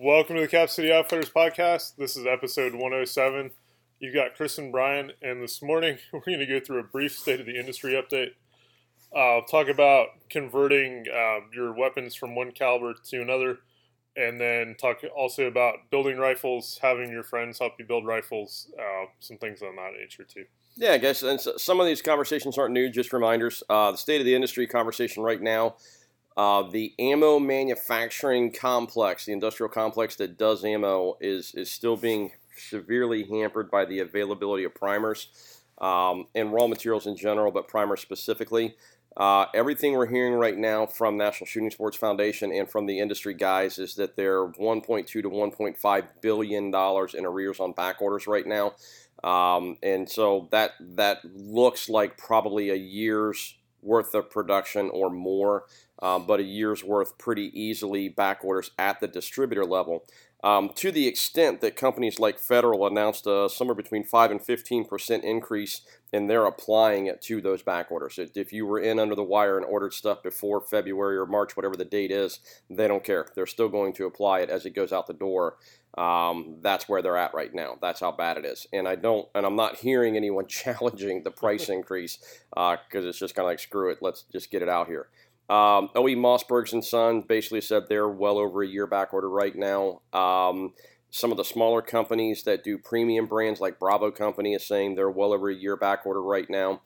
Welcome to the Cap City Outfitters podcast. This is episode 107. You've got Chris and Brian, and this morning we're going to go through a brief state of the industry update. Uh, talk about converting uh, your weapons from one caliber to another, and then talk also about building rifles, having your friends help you build rifles, uh, some things on that nature too. Yeah, I guess and some of these conversations aren't new, just reminders. Uh, the state of the industry conversation right now uh, the ammo manufacturing complex, the industrial complex that does ammo, is is still being severely hampered by the availability of primers um, and raw materials in general, but primers specifically. Uh, everything we're hearing right now from National Shooting Sports Foundation and from the industry guys is that they're 1.2 to 1.5 billion dollars in arrears on back orders right now, um, and so that that looks like probably a year's worth of production or more um, but a year's worth pretty easily back orders at the distributor level. Um, to the extent that companies like Federal announced a somewhere between 5 and 15% increase, and they're applying it to those back orders. If you were in under the wire and ordered stuff before February or March, whatever the date is, they don't care. They're still going to apply it as it goes out the door. Um, that's where they're at right now. That's how bad it is. And I don't, and I'm not hearing anyone challenging the price increase because uh, it's just kind of like screw it. Let's just get it out here. Um, O.F. Mossbergs and Son basically said they're well over a year back order right now. Um, some of the smaller companies that do premium brands like Bravo Company is saying they're well over a year back order right now.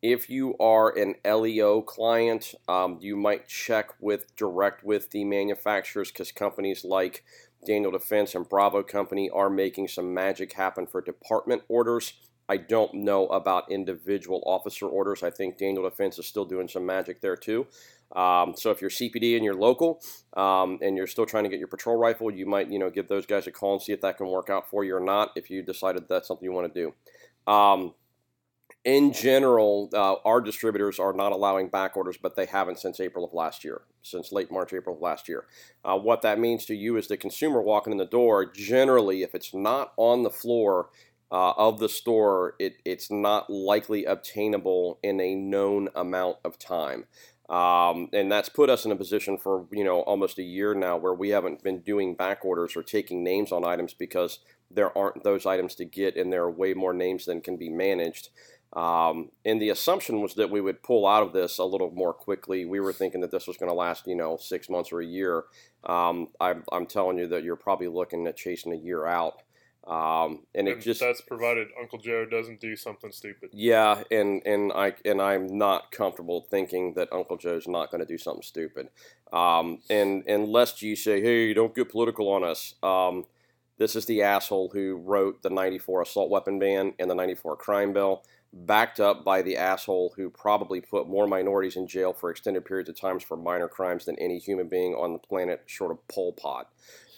If you are an LEO client, um, you might check with direct with the manufacturers because companies like Daniel Defense and Bravo Company are making some magic happen for department orders. I don't know about individual officer orders. I think Daniel Defense is still doing some magic there too. Um, so if you're CPD and you're local um, and you're still trying to get your patrol rifle, you might you know give those guys a call and see if that can work out for you or not. If you decided that's something you want to do. Um, in general, uh, our distributors are not allowing back orders, but they haven't since April of last year, since late March, April of last year. Uh, what that means to you is the consumer walking in the door, generally, if it's not on the floor uh, of the store, it, it's not likely obtainable in a known amount of time. Um, and that's put us in a position for you know almost a year now where we haven't been doing back orders or taking names on items because there aren't those items to get and there are way more names than can be managed. Um, and the assumption was that we would pull out of this a little more quickly. We were thinking that this was going to last, you know, six months or a year. Um, I'm, I'm telling you that you're probably looking at chasing a year out. Um, and, and, it just that's provided Uncle Joe doesn't do something stupid. Yeah, and and I and I'm not comfortable thinking that Uncle Joe's not going to do something stupid. Um, and unless you say, "Hey, don't get political on us," um, this is the asshole who wrote the '94 assault weapon ban and the '94 crime bill, backed up by the asshole who probably put more minorities in jail for extended periods of times for minor crimes than any human being on the planet, short of Pol Pot.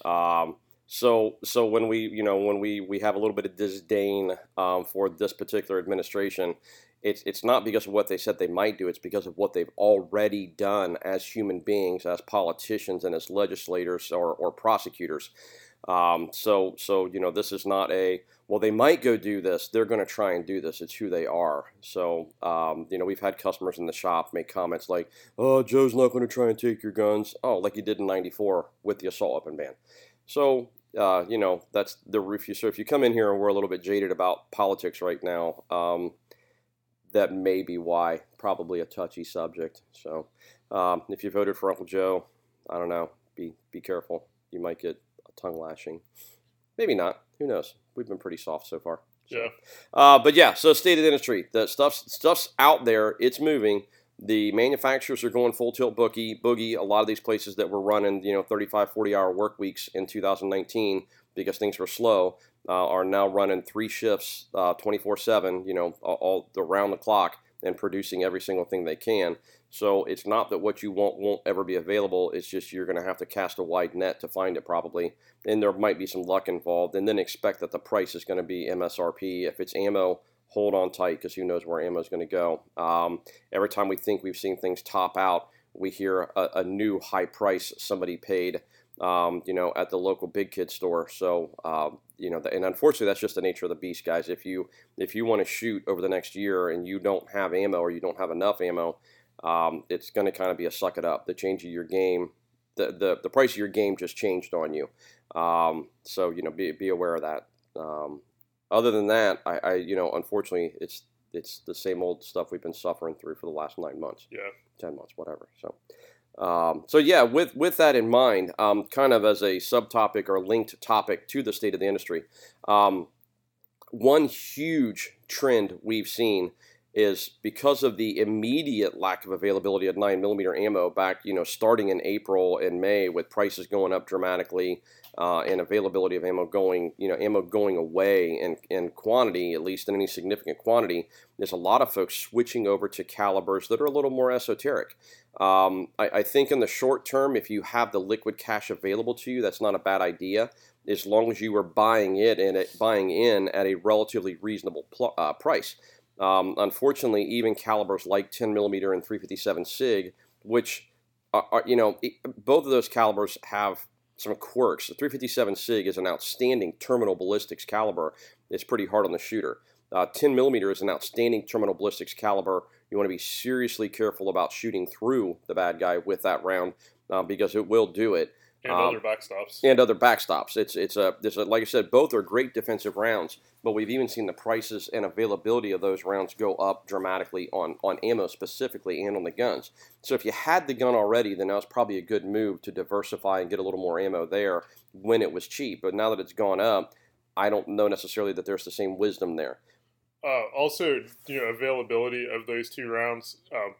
Um, so, so when we, you know, when we, we have a little bit of disdain um, for this particular administration, it's it's not because of what they said they might do. It's because of what they've already done as human beings, as politicians, and as legislators or, or prosecutors. Um, so, so you know, this is not a well. They might go do this. They're going to try and do this. It's who they are. So, um, you know, we've had customers in the shop make comments like, "Oh, Joe's not going to try and take your guns." Oh, like he did in '94 with the assault weapon ban. So, uh, you know, that's the roof. So if you come in here and we're a little bit jaded about politics right now, um, that may be why. Probably a touchy subject. So um, if you voted for Uncle Joe, I don't know. Be be careful. You might get tongue lashing. Maybe not. Who knows? We've been pretty soft so far. So. Yeah. Uh, but yeah, so state of the industry. The stuff's stuff's out there. It's moving. The manufacturers are going full tilt boogie. Boogie. A lot of these places that were running, you know, 35, 40 hour work weeks in 2019 because things were slow uh, are now running three shifts, uh, 24 uh, 7, you know, all, all around the clock and producing every single thing they can. So it's not that what you want won't ever be available. It's just you're going to have to cast a wide net to find it probably, and there might be some luck involved. And then expect that the price is going to be MSRP. If it's ammo, hold on tight because who knows where ammo is going to go. Um, every time we think we've seen things top out, we hear a, a new high price somebody paid. Um, you know, at the local big kid store. So, um, you know, and unfortunately, that's just the nature of the beast, guys. If you if you want to shoot over the next year and you don't have ammo or you don't have enough ammo, um, it's going to kind of be a suck it up. The change of your game the, the, the price of your game just changed on you. Um, so you know, be be aware of that. Um, other than that, I, I, you know, unfortunately, it's it's the same old stuff we've been suffering through for the last nine months. Yeah, ten months, whatever. So. Um, so yeah, with with that in mind, um, kind of as a subtopic or linked topic to the state of the industry, um, one huge trend we've seen is because of the immediate lack of availability of 9 millimeter ammo back, you know, starting in April and May with prices going up dramatically uh, and availability of ammo going, you know, ammo going away in, in quantity, at least in any significant quantity, there's a lot of folks switching over to calibers that are a little more esoteric. Um, I, I think in the short term, if you have the liquid cash available to you, that's not a bad idea as long as you are buying it and it, buying in at a relatively reasonable pl- uh, price. Um, unfortunately, even calibers like 10 millimeter and 357 SIG, which are, are, you know, both of those calibers have some quirks. The 357 SIG is an outstanding terminal ballistics caliber. It's pretty hard on the shooter. Uh, 10 millimeter is an outstanding terminal ballistics caliber. You want to be seriously careful about shooting through the bad guy with that round uh, because it will do it and um, other backstops. And other backstops. It's it's a there's a like I said, both are great defensive rounds, but we've even seen the prices and availability of those rounds go up dramatically on on ammo specifically and on the guns. So if you had the gun already, then that was probably a good move to diversify and get a little more ammo there when it was cheap. But now that it's gone up, I don't know necessarily that there's the same wisdom there. Uh, also, you know, availability of those two rounds. Uh,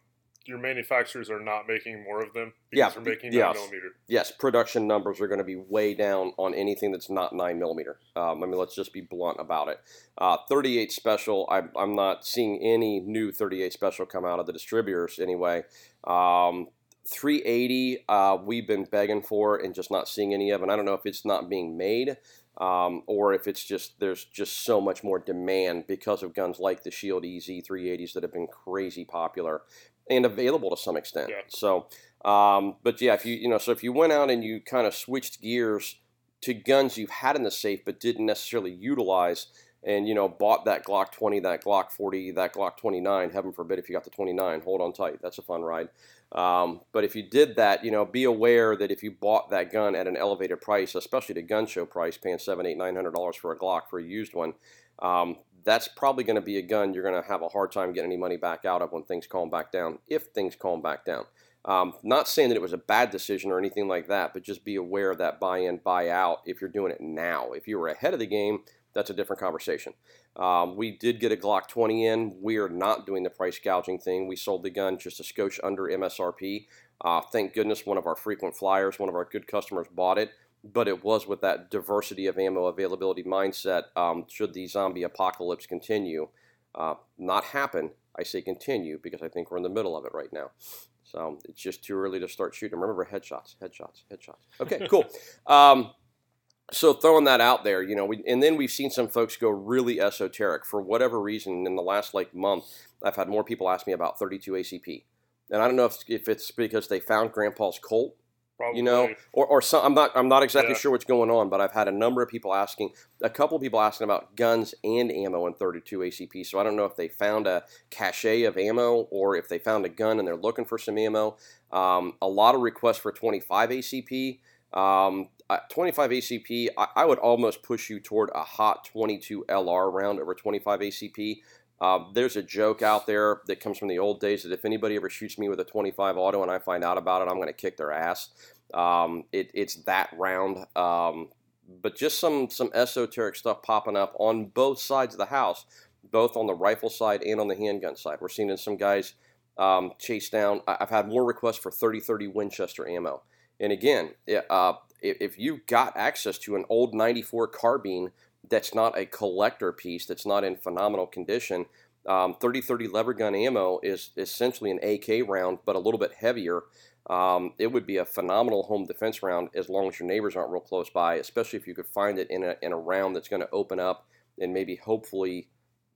your manufacturers are not making more of them because yeah, they're making yes. 9 millimeter. Yes, production numbers are going to be way down on anything that's not 9 millimeter. Um, I mean, let's just be blunt about it. Uh, 38 special, I, I'm not seeing any new 38 special come out of the distributors anyway. Um, 380, uh, we've been begging for and just not seeing any of it. I don't know if it's not being made. Um, or if it's just there's just so much more demand because of guns like the Shield EZ 380s that have been crazy popular and available to some extent. Yeah. So, um, but yeah, if you you know, so if you went out and you kind of switched gears to guns you've had in the safe but didn't necessarily utilize, and you know, bought that Glock 20, that Glock 40, that Glock 29. Heaven forbid if you got the 29, hold on tight. That's a fun ride. Um, but if you did that, you know, be aware that if you bought that gun at an elevated price, especially the gun show price, paying seven, eight, nine hundred dollars for a Glock for a used one, um, that's probably going to be a gun you're going to have a hard time getting any money back out of when things calm back down, if things calm back down. Um, not saying that it was a bad decision or anything like that, but just be aware of that buy in, buy out if you're doing it now. If you were ahead of the game, that's a different conversation. Um, we did get a Glock 20 in. We are not doing the price gouging thing. We sold the gun just a skosh under MSRP. Uh, thank goodness one of our frequent flyers, one of our good customers, bought it but it was with that diversity of ammo availability mindset. Um, should the zombie apocalypse continue, uh, not happen, I say continue because I think we're in the middle of it right now. So it's just too early to start shooting. Remember headshots, headshots, headshots. Okay, cool. Um, so throwing that out there, you know, we, and then we've seen some folks go really esoteric for whatever reason. In the last like month, I've had more people ask me about 32 ACP, and I don't know if, if it's because they found Grandpa's Colt Probably. You know, or, or some, I'm not I'm not exactly Yeah. sure what's going on, but I've had a number of people asking, a couple of people asking about guns and ammo in 32 ACP. So I don't know if they found a cache of ammo or if they found a gun and they're looking for some ammo. Um, a lot of requests for 25 ACP. Um, uh, 25 ACP, I, I would almost push you toward a hot 22 LR round over 25 ACP. Uh, there's a joke out there that comes from the old days that if anybody ever shoots me with a 25 auto and I find out about it, I'm going to kick their ass. Um, it, it's that round, um, but just some some esoteric stuff popping up on both sides of the house, both on the rifle side and on the handgun side. We're seeing some guys um, chase down. I've had more requests for 30-30 Winchester ammo, and again, uh, if, if you've got access to an old 94 carbine that's not a collector piece, that's not in phenomenal condition. Um, 30-30 lever gun ammo is essentially an AK round, but a little bit heavier. Um, it would be a phenomenal home defense round as long as your neighbors aren't real close by, especially if you could find it in a, in a round that's going to open up and maybe hopefully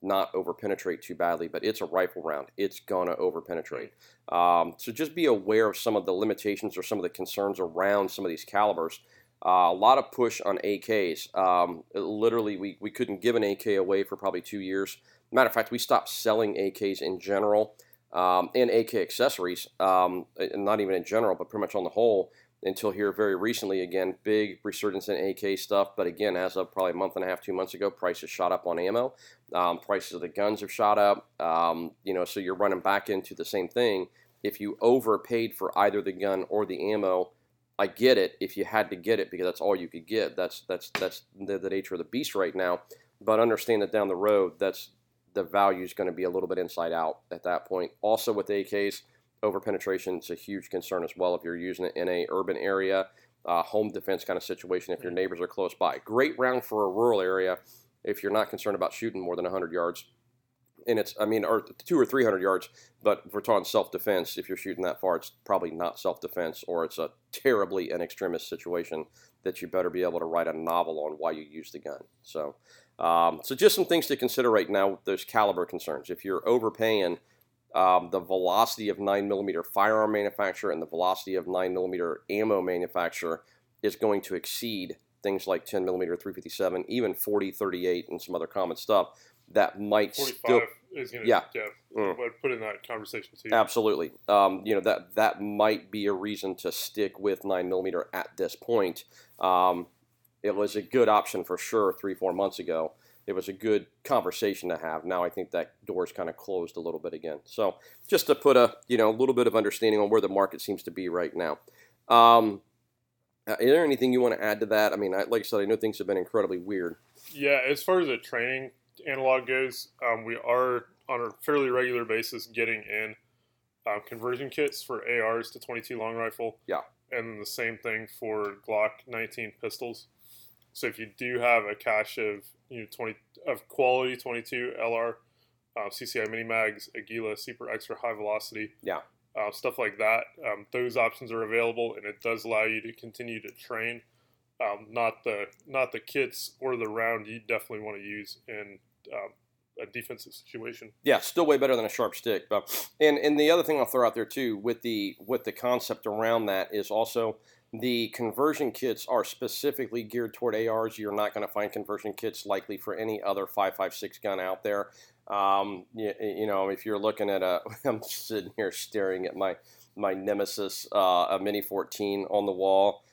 not overpenetrate too badly, but it's a rifle round. It's going to overpenetrate. Um, so just be aware of some of the limitations or some of the concerns around some of these calibers. Uh, a lot of push on AKs. Um, literally, we, we couldn't give an AK away for probably two years. Matter of fact, we stopped selling AKs in general um, and AK accessories, um, not even in general, but pretty much on the whole, until here very recently. Again, big resurgence in AK stuff, but again, as of probably a month and a half, two months ago, prices shot up on ammo. Um, prices of the guns have shot up. Um, you know, so you're running back into the same thing. If you overpaid for either the gun or the ammo, I get it. If you had to get it because that's all you could get, that's that's that's the, the nature of the beast right now. But understand that down the road, that's the value is going to be a little bit inside out at that point. Also with AKs, over penetration is a huge concern as well if you're using it in a urban area, uh, home defense kind of situation. If your neighbors are close by, great round for a rural area if you're not concerned about shooting more than 100 yards. And it's, I mean, or two or 300 yards, but if we're talking self defense, if you're shooting that far, it's probably not self defense or it's a terribly an extremist situation that you better be able to write a novel on why you use the gun. So, um, so just some things to consider right now with those caliber concerns. If you're overpaying, um, the velocity of 9mm firearm manufacturer and the velocity of 9mm ammo manufacturer is going to exceed things like 10mm 357, even 40, 38, and some other common stuff that might 45 still. is going Yeah. to yeah, Mm. Put in that conversation too. Absolutely. Um, you know that that might be a reason to stick with nine millimeter at this point. Um, it was a good option for sure three four months ago. It was a good conversation to have. Now I think that door's kind of closed a little bit again. So just to put a you know a little bit of understanding on where the market seems to be right now. Um, uh, is there anything you want to add to that? I mean, I, like I said, I know things have been incredibly weird. Yeah, as far as the training analog goes, um, we are on a fairly regular basis getting in um, conversion kits for ARs to 22 long rifle. Yeah. And the same thing for Glock 19 pistols. So if you do have a cache of you know 20 of quality 22 LR, uh, CCI mini mags, Aguila super extra high velocity, Yeah. uh, stuff like that, um, those options are available, and it does allow you to continue to train. Um, not the not the kits or the round you definitely want to use in um, a defensive situation. Yeah, still way better than a sharp stick. But and and the other thing I'll throw out there too with the with the concept around that is also the conversion kits are specifically geared toward ARs. You're not going to find conversion kits likely for any other 556 gun out there. Um, you, you know, if you're looking at a, I'm sitting here staring at my my Nemesis, uh, a Mini 14 on the wall.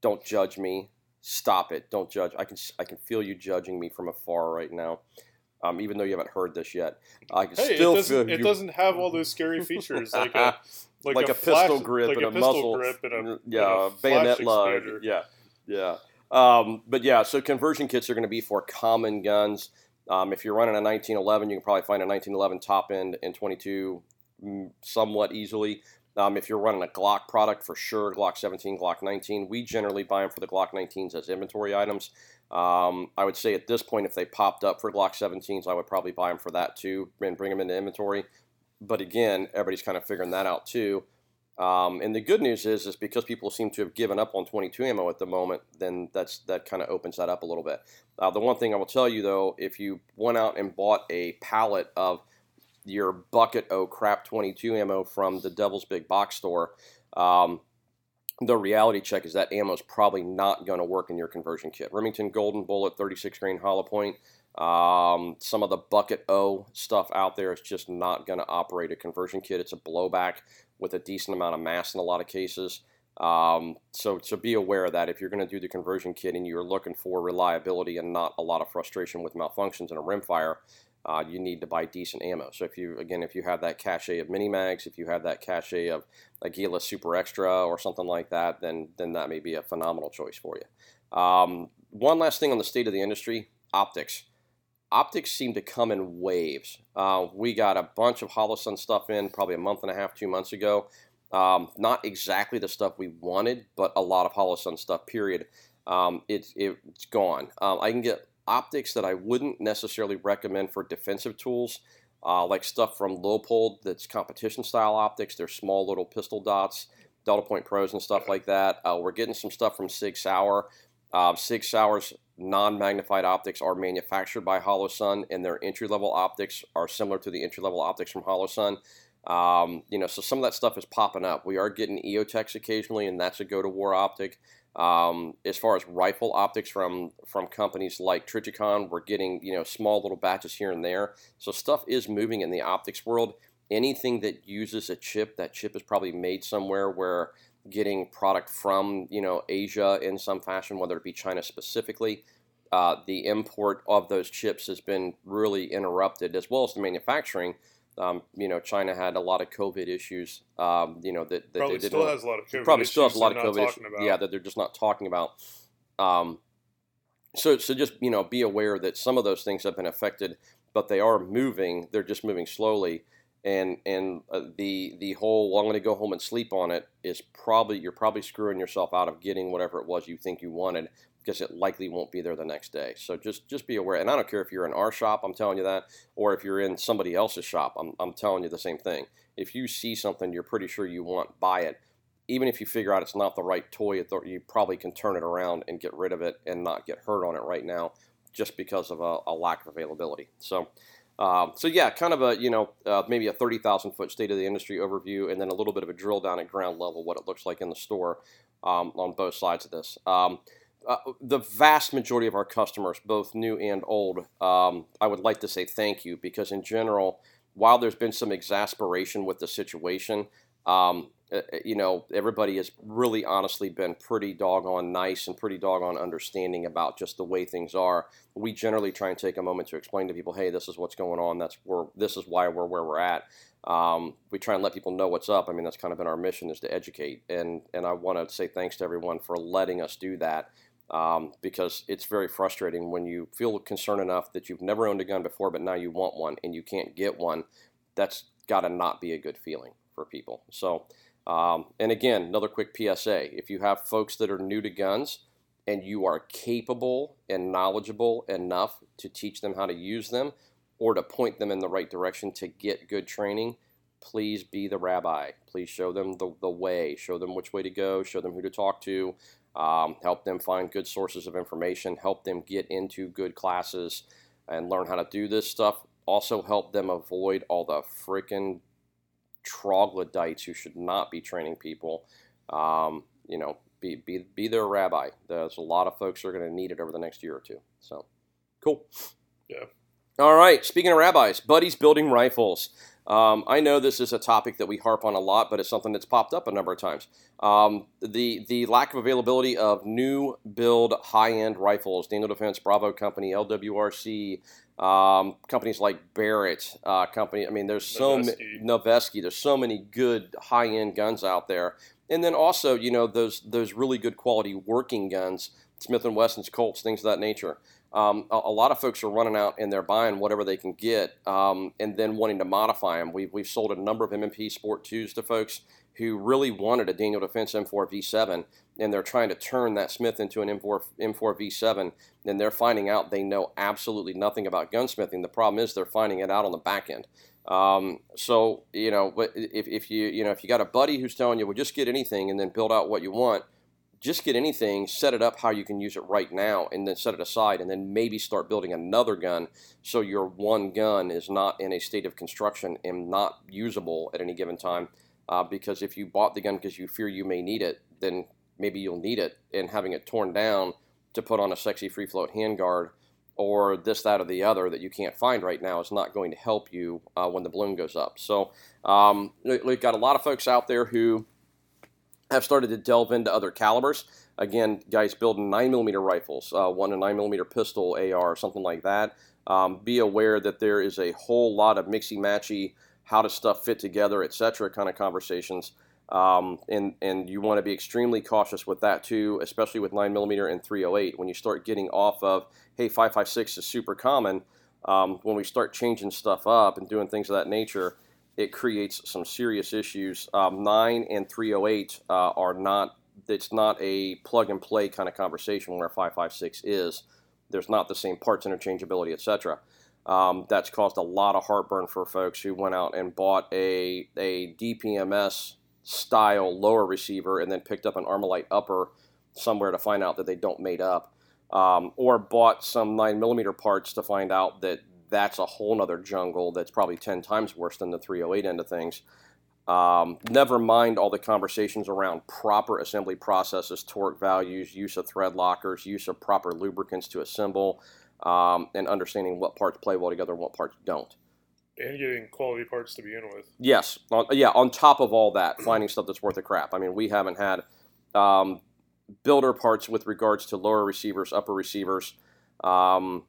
Don't judge me. Stop it. Don't judge. I can I can feel you judging me from afar right now. Um, even though you haven't heard this yet, I can Hey, still it doesn't feel it you. doesn't have all those scary features like a like, like, a, flash- pistol grip like and a, a, muzzle, grip and a, yeah, and a bayonet lug, yeah, yeah. Um, but yeah, so conversion kits are going to be for common guns. Um, if you're running a 1911, you can probably find a 1911 top end and 22 mm, somewhat easily. Um, if you're running a Glock product, for sure, Glock 17, Glock 19, we generally buy them for the Glock 19s as inventory items. Um, I would say at this point, if they popped up for Glock 17s, I would probably buy them for that too and bring them into inventory. But again, everybody's kind of figuring that out too. Um, and the good news is, is because people seem to have given up on 22 ammo at the moment, then that's that kind of opens that up a little bit. Uh, the one thing I will tell you though, if you went out and bought a pallet of your bucket o crap 22 ammo from the Devil's Big Box store, um, the reality check is that ammo is probably not going to work in your conversion kit. Remington Golden Bullet 36 grain hollow point. Um, some of the bucket O stuff out there is just not going to operate a conversion kit. It's a blowback with a decent amount of mass in a lot of cases. Um, so, so be aware of that if you're going to do the conversion kit and you're looking for reliability and not a lot of frustration with malfunctions in a rimfire, uh, you need to buy decent ammo. So if you again, if you have that cache of mini mags, if you have that cache of Aguila Super Extra or something like that, then then that may be a phenomenal choice for you. Um, one last thing on the state of the industry: optics. Optics seem to come in waves. Uh, we got a bunch of Holosun stuff in probably a month and a half, two months ago. Um, not exactly the stuff we wanted, but a lot of Holosun stuff. Period. Um, it, it's gone. Um, I can get optics that I wouldn't necessarily recommend for defensive tools, uh, like stuff from Leupold that's competition style optics. They're small little pistol dots, Delta Point Pros and stuff like that. Uh, we're getting some stuff from Sig Sauer. Uh, Sig Sauer's non-magnified optics are manufactured by Holosun, and their entry-level optics are similar to the entry-level optics from Holosun. Um, you know, so some of that stuff is popping up. We are getting EOTechs occasionally, and that's a go-to-war optic. Um, as far as rifle optics from from companies like Trijicon, we're getting you know small little batches here and there. So stuff is moving in the optics world. Anything that uses a chip, that chip is probably made somewhere where getting product from you know Asia in some fashion, whether it be China specifically. Uh, the import of those chips has been really interrupted, as well as the manufacturing. Um, you know, China had a lot of COVID issues. Um, you know that, that probably they didn't. still has a lot of COVID probably still has a lot of COVID issues. about. Yeah, that they're just not talking about. Um, so, so just you know, be aware that some of those things have been affected, but they are moving. They're just moving slowly, and and uh, the the whole well, I'm going to go home and sleep on it is probably you're probably screwing yourself out of getting whatever it was you think you wanted because it likely won't be there the next day. So just just be aware. And I don't care if you're in our shop, I'm telling you that, or if you're in somebody else's shop, I'm I'm telling you the same thing. If you see something you're pretty sure you want, buy it. Even if you figure out it's not the right toy, you probably can turn it around and get rid of it and not get hurt on it right now, just because of a, a lack of availability. So. Um, so yeah, kind of a you know uh, maybe a thirty thousand foot state of the industry overview, and then a little bit of a drill down at ground level what it looks like in the store um, on both sides of this. Um, uh, the vast majority of our customers, both new and old, um, I would like to say thank you because in general, while there's been some exasperation with the situation, um, uh, you know, everybody has really honestly been pretty doggone nice and pretty doggone understanding about just the way things are. We generally try and take a moment to explain to people, hey, this is what's going on. That's where this is why we're where we're at. Um, we try and let people know what's up. I mean, that's kind of been our mission is to educate, and and I want to say thanks to everyone for letting us do that. Um, because it's very frustrating when you feel concerned enough that you've never owned a gun before, but now you want one and you can't get one. That's got to not be a good feeling for people. So, um, and again, another quick PSA if you have folks that are new to guns and you are capable and knowledgeable enough to teach them how to use them or to point them in the right direction to get good training, please be the rabbi. Please show them the, the way, show them which way to go, show them who to talk to, um, help them find good sources of information, help them get into good classes and learn how to do this stuff. Also, help them avoid all the freaking troglodytes who should not be training people. Um, you know, be, be, be their rabbi. There's a lot of folks who are going to need it over the next year or two. So, cool. Yeah. All right. Speaking of rabbis, buddies building rifles. Um, I know this is a topic that we harp on a lot, but it's something that's popped up a number of times. Um, the the lack of availability of new build high end rifles, Daniel Defense, Bravo Company, LWRC, um, companies like Barrett, uh, company. I mean, there's so many Noveske. There's so many good high end guns out there, and then also you know those those really good quality working guns, Smith and Wesson's, Colts, things of that nature. Um, a, a, lot of folks are running out and they're buying whatever they can get um, and then wanting to modify them. We've, we've sold a number of M&P Sport 2s to folks who really wanted a Daniel Defense M4 V7 and they're trying to turn that Smith into an M4, M4 V7 and they're finding out they know absolutely nothing about gunsmithing. The problem is they're finding it out on the back end. Um, so you know, if, if you you know if you got a buddy who's telling you, well, just get anything and then build out what you want, just get anything, set it up how you can use it right now, and then set it aside, and then maybe start building another gun so your one gun is not in a state of construction and not usable at any given time. Uh, because if you bought the gun because you fear you may need it, then maybe you'll need it, and having it torn down to put on a sexy free float handguard or this, that, or the other that you can't find right now is not going to help you uh, when the balloon goes up. So um, we've got a lot of folks out there who have started to delve into other calibers. Again, guys building 9mm rifles, uh, one a 9mm pistol AR, something like that. Um, be aware that there is a whole lot of mixy matchy, how does stuff fit together, etc. kind of conversations. Um, and, and you want to be extremely cautious with that too, especially with 9mm and 308. When you start getting off of, hey, 5.56 is super common, um, when we start changing stuff up and doing things of that nature, it creates some serious issues. Um, 9 and 308 uh, are not, it's not a plug and play kind of conversation where 556 is. There's not the same parts interchangeability, etc. Um, that's caused a lot of heartburn for folks who went out and bought a, a DPMS style lower receiver and then picked up an Armalite upper somewhere to find out that they don't mate up. Um, or bought some 9 millimeter parts to find out that that's a whole nother jungle that's probably 10 times worse than the 308 end of things. Um, never mind all the conversations around proper assembly processes, torque values, use of thread lockers, use of proper lubricants to assemble, um, and understanding what parts play well together and what parts don't. and getting quality parts to begin with. Yes, on, yeah. On top of all that, finding stuff that's worth a crap. I mean, we haven't had um, builder parts with regards to lower receivers, upper receivers, um,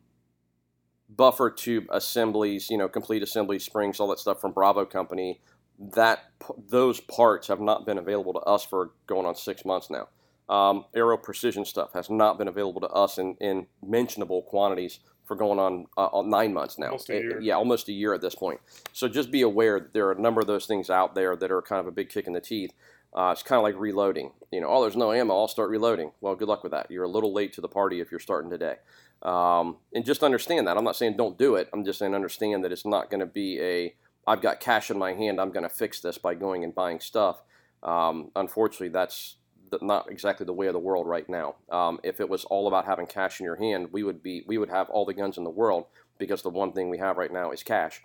buffer tube assemblies, you know, complete assemblies, springs, all that stuff from Bravo Company. That those parts have not been available to us for going on six months now. Um, aero precision stuff has not been available to us in, in mentionable quantities for going on, uh, on nine months now. Almost a year. yeah, almost a year at this point. So just be aware that there are a number of those things out there that are kind of a big kick in the teeth. Uh, it's kind of like reloading. You know, oh, there's no ammo. I'll start reloading. Well, good luck with that. You're a little late to the party if you're starting today. Um, and just understand that. I'm not saying don't do it. I'm just saying understand that it's not going to be a I've got cash in my hand. I'm going to fix this by going and buying stuff. Um, unfortunately, that's not exactly the way of the world right now. Um, if it was all about having cash in your hand, we would be we would have all the guns in the world because the one thing we have right now is cash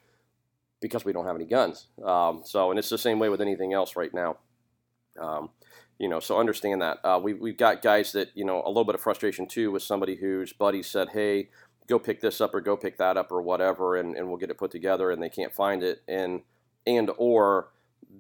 because we don't have any guns. Um, so, and it's the same way with anything else right now. Um, you know, so understand that. Uh, we, we've got guys that, you know, a little bit of frustration too with somebody whose buddy said, hey, go pick this up or go pick that up or whatever, and, and we'll get it put together, and they can't find it, and and or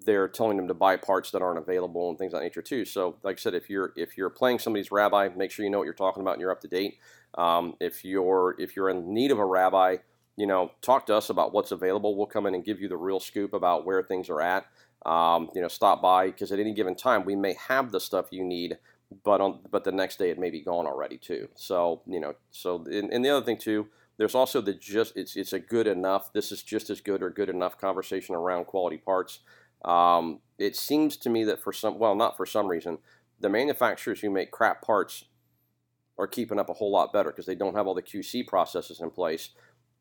they're telling them to buy parts that aren't available and things of that nature too. So, like I said, if you're if you're playing somebody's rabbi, make sure you know what you're talking about and you're up to date. Um, if you're if you're in need of a rabbi, you know, talk to us about what's available. We'll come in and give you the real scoop about where things are at. Um, you know, stop by because at any given time we may have the stuff you need, but on but the next day it may be gone already too. So you know, so and, and the other thing too, there's also the just it's it's a good enough. This is just as good or good enough conversation around quality parts. Um, it seems to me that for some well not for some reason the manufacturers who make crap parts are keeping up a whole lot better because they don't have all the QC processes in place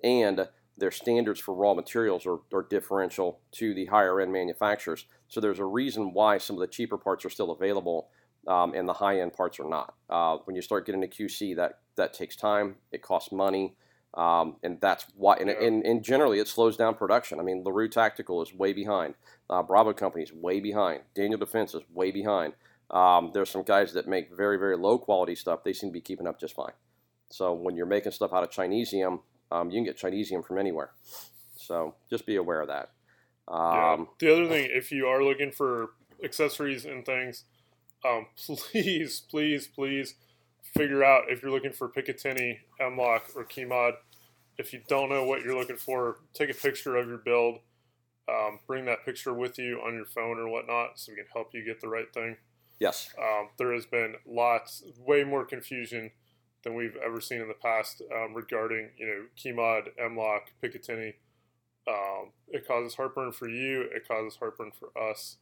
and their standards for raw materials are, are differential to the higher end manufacturers. So there's a reason why some of the cheaper parts are still available um, and the high end parts are not. Uh, when you start getting to QC, that that takes time. It costs money. Um, and that's why, and, Yeah. and, and generally it slows down production. I mean, LaRue Tactical is way behind. Uh, Bravo Company is way behind. Daniel Defense is way behind. Um, there's some guys that make very, very low quality stuff. They seem to be keeping up just fine. So when you're making stuff out of Chinesium, um, you can get Chinesium from anywhere. So just be aware of that. Yeah. Um, The other thing, if you are looking for accessories and things, um, please, please, please figure out if you're looking for Picatinny, M-Lock, or Keymod. If you don't know what you're looking for, take a picture of your build. Um, bring that picture with you on your phone or whatnot so we can help you get the right thing. yes. Um, there has been lots, way more confusion than we've ever seen in the past um, regarding, you know, Keymod, M-Lock, Picatinny. Um, it causes heartburn for you. It causes heartburn for us.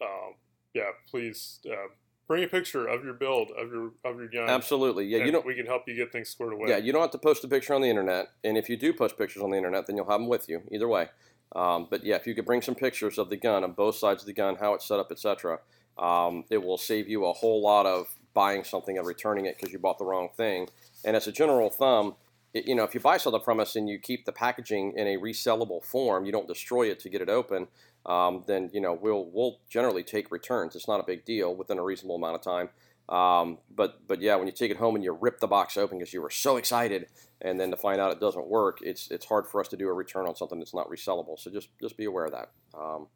Um, yeah, please uh, bring a picture of your build of your of your gun. Absolutely. Yeah. You don't. we can help you get things squared away. Yeah, you don't have to post a picture on the internet, and if you do post pictures on the internet, then you'll have them with you either way. Um, but yeah, if you could bring some pictures of the gun on both sides of the gun, how it's set up, etc., um, it will save you a whole lot of buying something and returning it because you bought the wrong thing. And as a general thumb, it, you know, if you buy something from us and you keep the packaging in a resellable form, you don't destroy it to get it open. Um, then you know we'll we'll generally take returns. It's not a big deal within a reasonable amount of time. Um, but but yeah, when you take it home and you rip the box open because you were so excited, and then to find out it doesn't work, it's it's hard for us to do a return on something that's not resellable. So just just be aware of that. Um,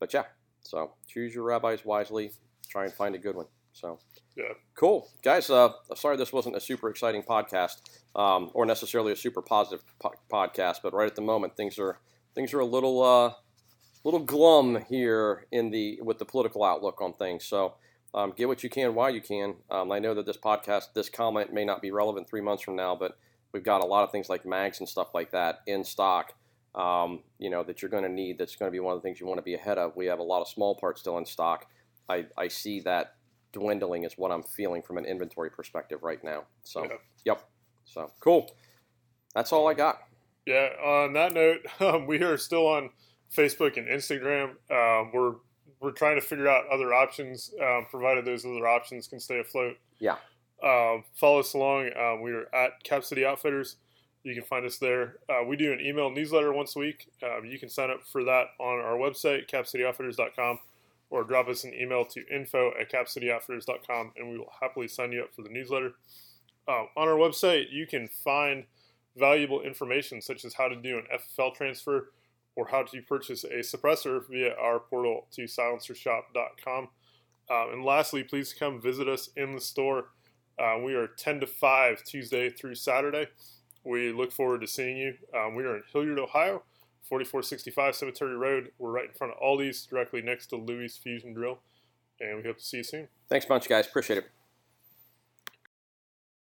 but yeah, so choose your rabbis wisely. Try and find a good one. So Yeah. cool, guys. Uh, sorry this wasn't a super exciting podcast, um, or necessarily a super positive po- podcast, but right at the moment things are things are a little uh, little glum here in the with the political outlook on things. So um, get what you can while you can. Um, I know that this podcast, this comment may not be relevant three months from now, but we've got a lot of things like mags and stuff like that in stock. Um, you know that you're going to need. That's going to be one of the things you want to be ahead of. We have a lot of small parts still in stock. I, I see that dwindling is what I'm feeling from an inventory perspective right now. So Yeah. yep. So cool. That's all I got. Yeah. On that note, um, we are still on Facebook and Instagram. Um, we're we're trying to figure out other options, um, provided those other options can stay afloat. Yeah. Um, follow us along. Um, we are at Cap City Outfitters. You can find us there. Uh, we do an email newsletter once a week. Um, you can sign up for that on our website, capcityoutfitters.com, or drop us an email to info at capcityoutfitters.com, and we will happily sign you up for the newsletter. Um, on our website, you can find valuable information such as how to do an FFL transfer or how to purchase a suppressor via our portal to silencershop.com. Um, and lastly, please come visit us in the store. Uh, we are 10 to 5 Tuesday through Saturday. We look forward to seeing you. Um, we are in Hilliard, Ohio, 4465 Cemetery Road. We're right in front of Aldi's, directly next to Louis Fusion Drill. And we hope to see you soon. Thanks a bunch, guys. Appreciate it.